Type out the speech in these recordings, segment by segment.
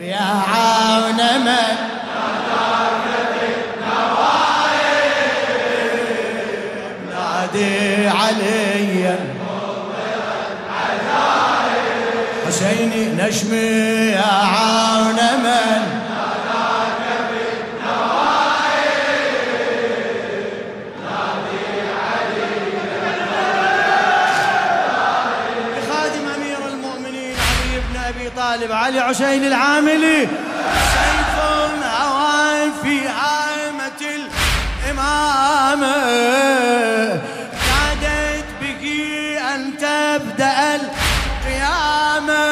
يا عون من نادي علي. حسيني نشمي يا عون طالب علي عشين العاملي سيف هوى في عامة الإمامة. كادت به أن تبدأ القيامة.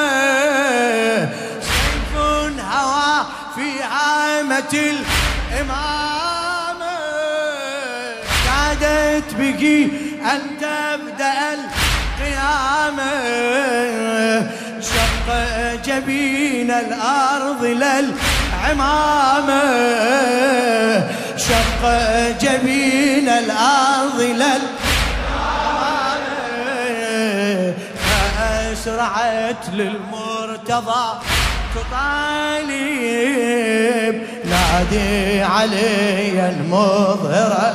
سيف هوى في عامة الإمامة. كادت به أن تبدأ القيامة. جبين الأرض للعمامة. شق جبين الأرض للعمامة. فأسرعت للمرتضى تطالب. نادي علي المظهر.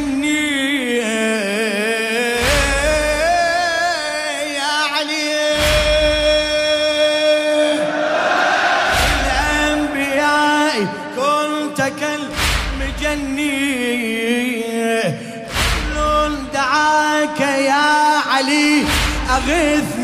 كالمجني يا علي. الأنبياء كنت كالمجني. كل دعاك يا علي أغثني.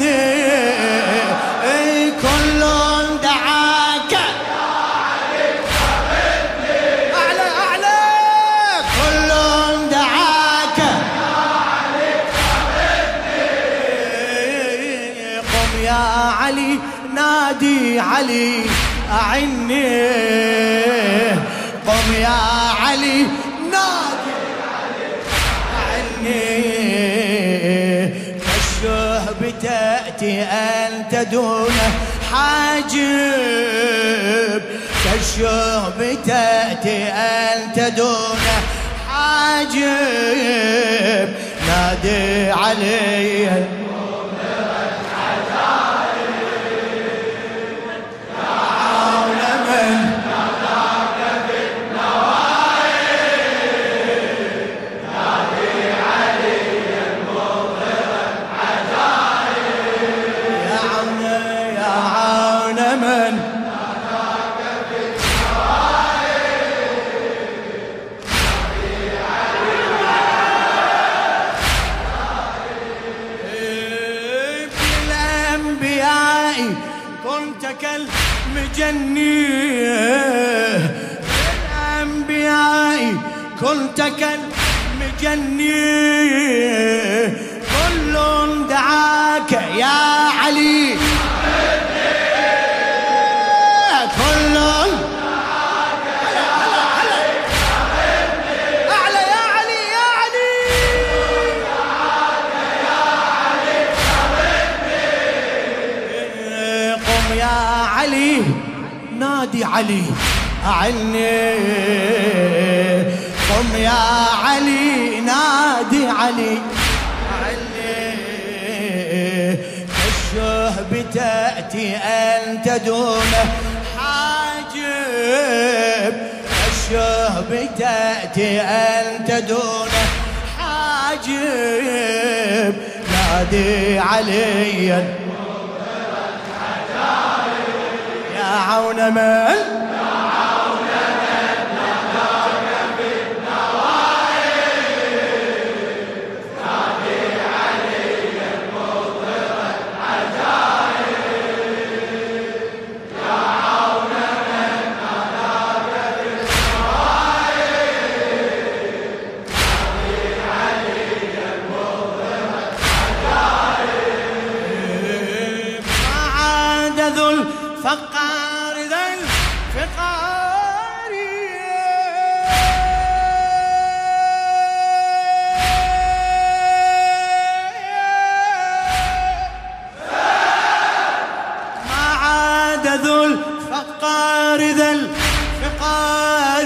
نادي علي أعني. قم يا علي نادي. عني كالشهب تأتي أنت دون حاجب. كالشهب تأتي أنت دون حاجب. نادي علي. كالمجني بالأنبياء كنت كالمجني علي. أعني قم يا علي نادي علي. أعني كالشهب تأتي أنت دون حاجب. كالشهب تأتي أنت دون حاجب. نادي عليا يا عون من ذو الفقار ذا الفقار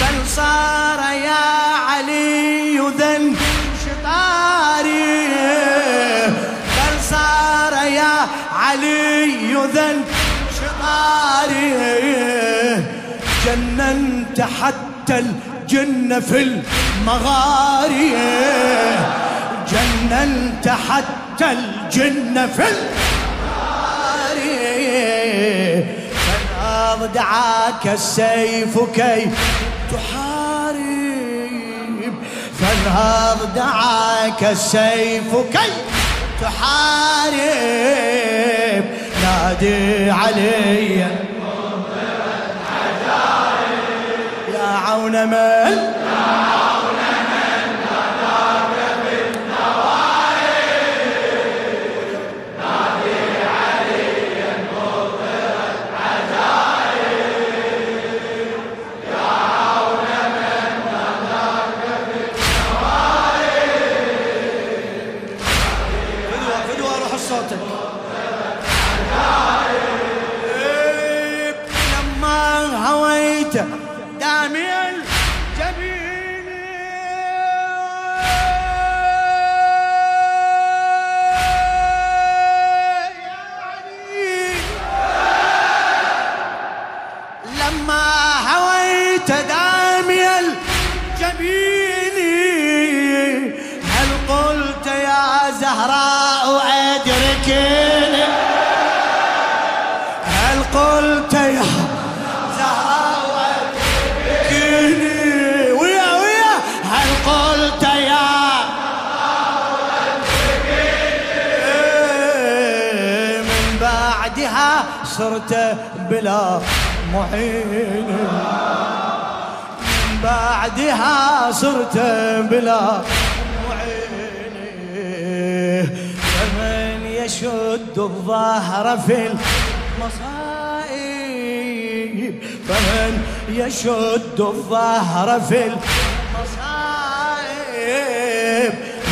بل صار يا علي ذا الشطار بل صار يا علي ذا الشطار جننت حتى الجن في المغاري جننت حتى الجن في المغاري فالأرض دعاك السيف كي تحارب. فالأرض دعاك السيف كي تحارب. نادي علي. يا عون من صرت بلا معين من بعدها صرت بلا معين فمن يشد الظهر في المصائب. فمن يشد الظهر في المصائب.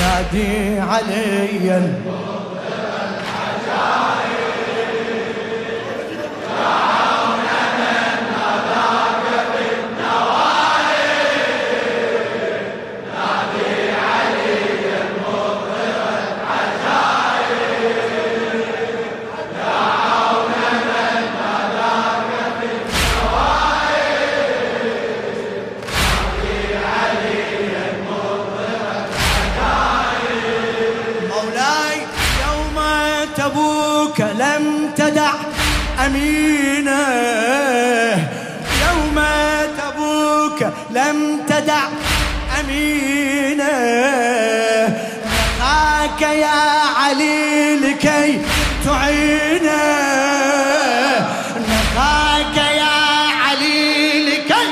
نادي علي. مولاي تبوك لم تدع أمينه لم تدع أمينة. نقاك يا علي لكي تعينه نقاك يا علي لكي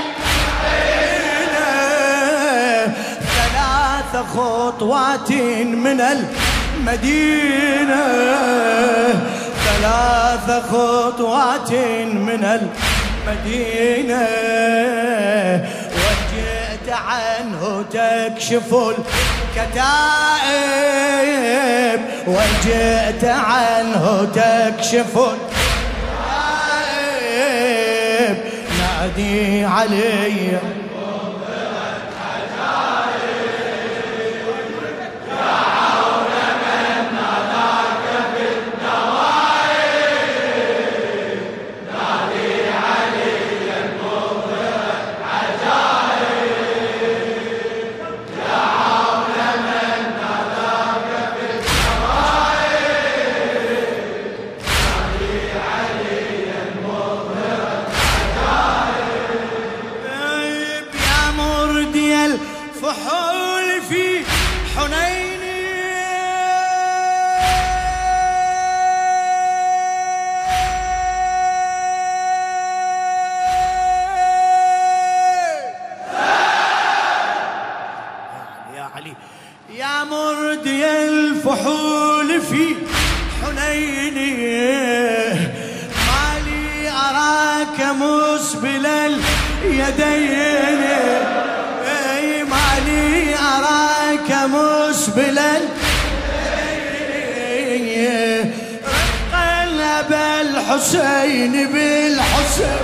ثلاث خطوات من المدينة. ثلاث خطوات من المدينة. عنه تكشف الكتائب وجئت عنه تكشف الكتائب. نادي علي اليدين أي مالي أراك مسبل اليدين قلب الحسين بالحسين.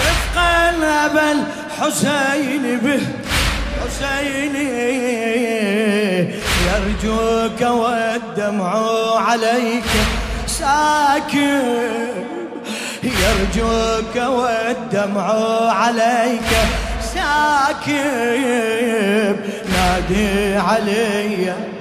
رفقا بالحسين بالحسين. يرجوك والدمع عليك ساكن. يرجوك والدمع عليك ساكب نادي علي.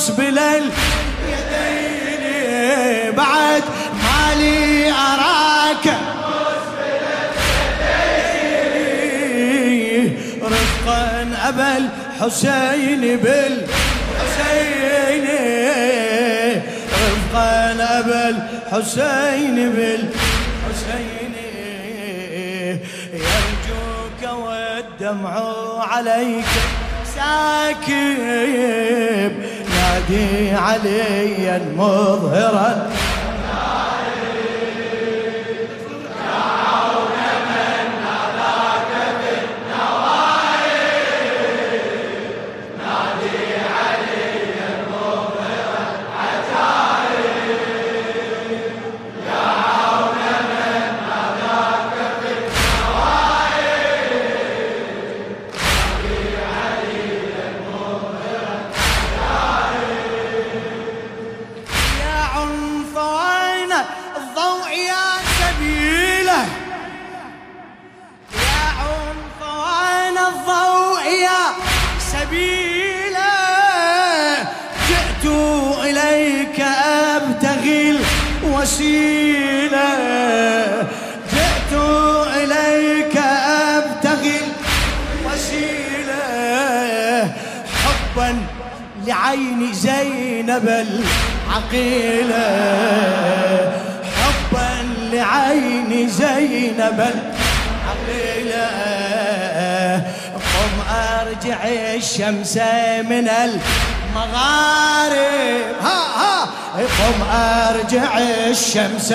مسبل اليدين بعد مالي أراك. رفقا أبا الحسين بالحسين قال أبا الحسين بالحسين يرجوك والدمع عليك ساكب نادي عليا مظهرا. حبا لعين زينب العقيلة. حبا لعين زينب العقيلة. قم أرجع الشمس من المغارب. ها ها. قم أرجع الشمس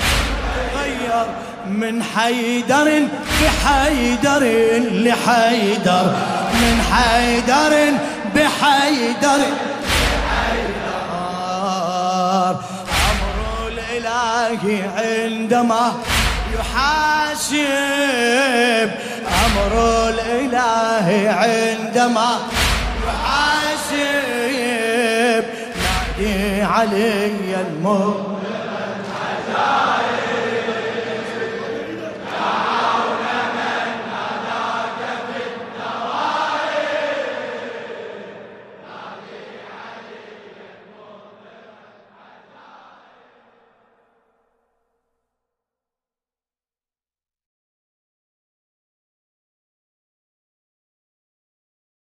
من حيدر بحيدر لحيدر من حيدر بحيدر أمر الإله عندما يحاسب أمر الإله عندما يحاسب نادي علي المؤمن